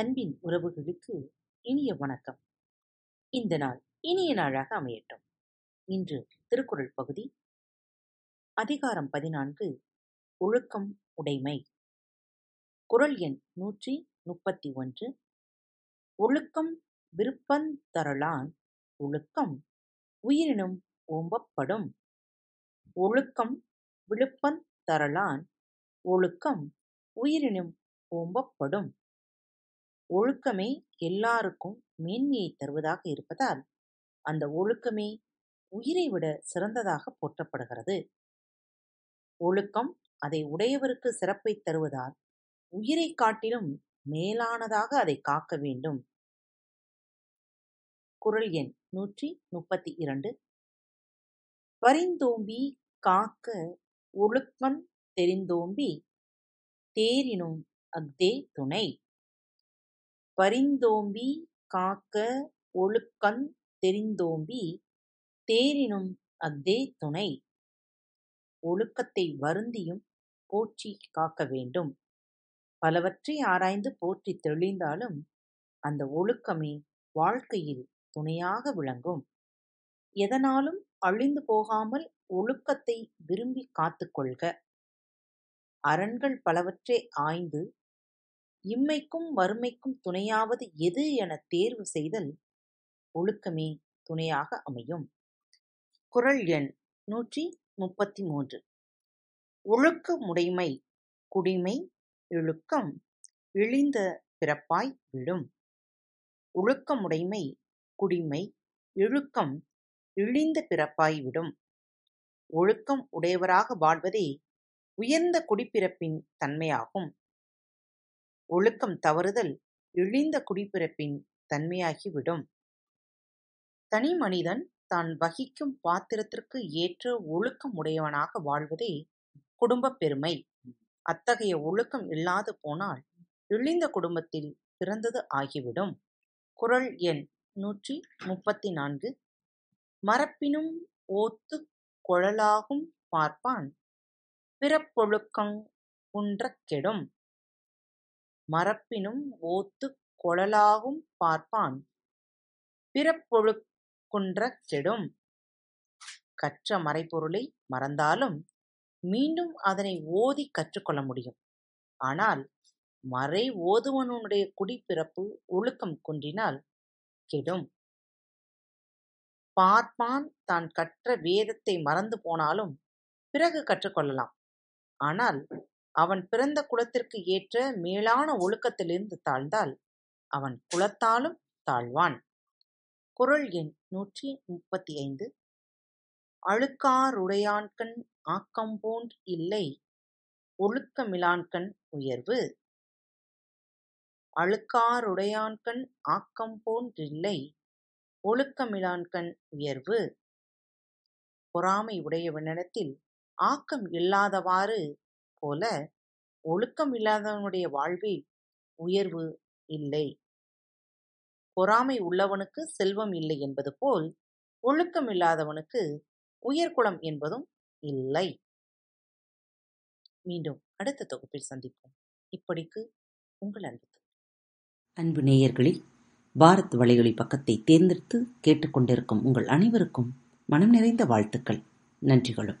அன்பின் உறவுகளுக்கு இனிய வணக்கம். இந்த நாள் இனிய நாளாக அமையட்டும். இன்று திருக்குறள் பகுதி. அதிகாரம் பதினான்கு ஒழுக்கம் உடைமை. குறள் எண் நூற்றி முப்பத்தி ஒன்று. ஒழுக்கம் விருப்பந்தரலான் ஒழுக்கம் உயிரினும் ஓம்பப்படும். ஒழுக்கம் விழுப்பந்தரலான் ஒழுக்கம் உயிரினும் ஓம்பப்படும். ஒழுக்கமே எல்லாருக்கும் மேன்மையைத் தருவதாக இருப்பதால் அந்த ஒழுக்கமே உயிரை விட சிறந்ததாகப் போற்றப்படுகிறது. ஒழுக்கம் அதை உடையவருக்கு சிறப்பைத் தருவதால் உயிரைக் காட்டிலும் மேலானதாக அதைக் காக்க வேண்டும். குறள் எண் நூற்றி முப்பத்தி இரண்டு பரிந்தோம்பிக் காக்க ஒழுக்கந் தெரிந்தோம்பி தேரினும் அஃதே துணை. பரிந்தோம்பி காக்க ஒழுக்கந் தெரிந்தோம்பி தேரினும் அஃதே துணை. ஒழுக்கத்தை வருந்தியும் போற்றிக் காக்க வேண்டும். பலவற்றை ஆராய்ந்து போற்றித் தெளிந்தாலும் அந்த ஒழுக்கமே வாழ்க்கையில் துணையாக விளங்கும். எதனாலும் அழிந்து போகாமல் ஒழுக்கத்தை விரும்பிக் காத்துக் கொள்க. அரண்கள் பலவற்றை ஆய்ந்து இம்மைக்கும் மறுமைக்கும் துணையாவது எது எனத் தேர்வு செய்தல் ஒழுக்கமே துணையாக அமையும். குறள் எண் நூற்றி முப்பத்தி மூன்று ஒழுக்கமுடைமை குடிமை இழுக்கம் இழிந்த பிறப்பாய் விடும். ஒழுக்கமுடைமை குடிமை இழுக்கம் இழிந்த பிறப்பாய் விடும். ஒழுக்கம் உடையவராக வாழ்வதே உயர்ந்த குடிப்பிறப்பின் தன்மையாகும். ஒழுக்கம் தவறுதல் இழிந்த குடிப்பிறப்பின் தன்மையாகிவிடும். தனி தனிமனிதன் தான் வகிக்கும் பாத்திரத்திற்கு ஏற்ற ஒழுக்கம் உடையவனாக வாழ்வதே குடும்பப் பெருமை. அத்தகைய ஒழுக்கம் இல்லாது போனால் இழிந்த குடும்பத்தில் பிறந்தது ஆகிவிடும். குறள் எண் நூற்றி முப்பத்தி நான்கு மறப்பினும் ஓத்துக் கொளலாகும் பார்ப்பான் பிறப்பொழுக்கங் குன்றக் கெடும். மறப்பினும் ஓத்துக் கொளலாகும் பார்ப்பான் பிறப்பொழுக் குன்றக் கெடும். கற்ற மறைபொருளை மறந்தாலும் மீண்டும் அதனை ஓதிக் கற்றுக் கொள்ள முடியும். ஆனால் மறை ஓதுவனுடைய குடிப்பிறப்பு ஒழுக்கம் குன்றினால் கெடும். பார்ப்பான் தான் கற்ற வேதத்தை மறந்து போனாலும் பிறகு கற்றுக் கொள்ளலாம். ஆனால் அவன் பிறந்த குலத்திற்கு ஏற்ற மேலான ஒழுக்கத்திலிருந்து தாழ்ந்தால் அவன் குலத்தாலும் தாழ்வான். குறள் எண் நூற்றி முப்பத்தி ஐந்து அழுக்காறுடையான்கண் ஆக்கம்போன்று இல்லை ஒழுக்கமிலான்கண் உயர்வு. அழுக்காறுடையான்கண் ஆக்கம்போன் றில்லை ஒழுக்கமிலான்கண் உயர்வு. பொறாமை உடையவனிடத்தில் ஆக்கம் இல்லாதவாறு போல ஒழுக்கம் இல்லாதவனுடைய வாழ்வில் உயர்வு இல்லை. பொறாமை உள்ளவனுக்குச் செல்வம் இல்லை என்பது போல் ஒழுக்கம் இல்லாதவனுக்கு உயர்குலம் என்பதும் இல்லை. மீண்டும் அடுத்த தொகுப்பில் சந்திப்போம். இப்படிக்கு உங்கள் அன்பு அன்பு நேயர்களில் பாரத் வலையொலி பக்கத்தை தேர்ந்தெடுத்து கேட்டுக்கொண்டிருக்கும் உங்கள் அனைவருக்கும் மனம் நிறைந்த வாழ்த்துக்கள் நன்றிகளும்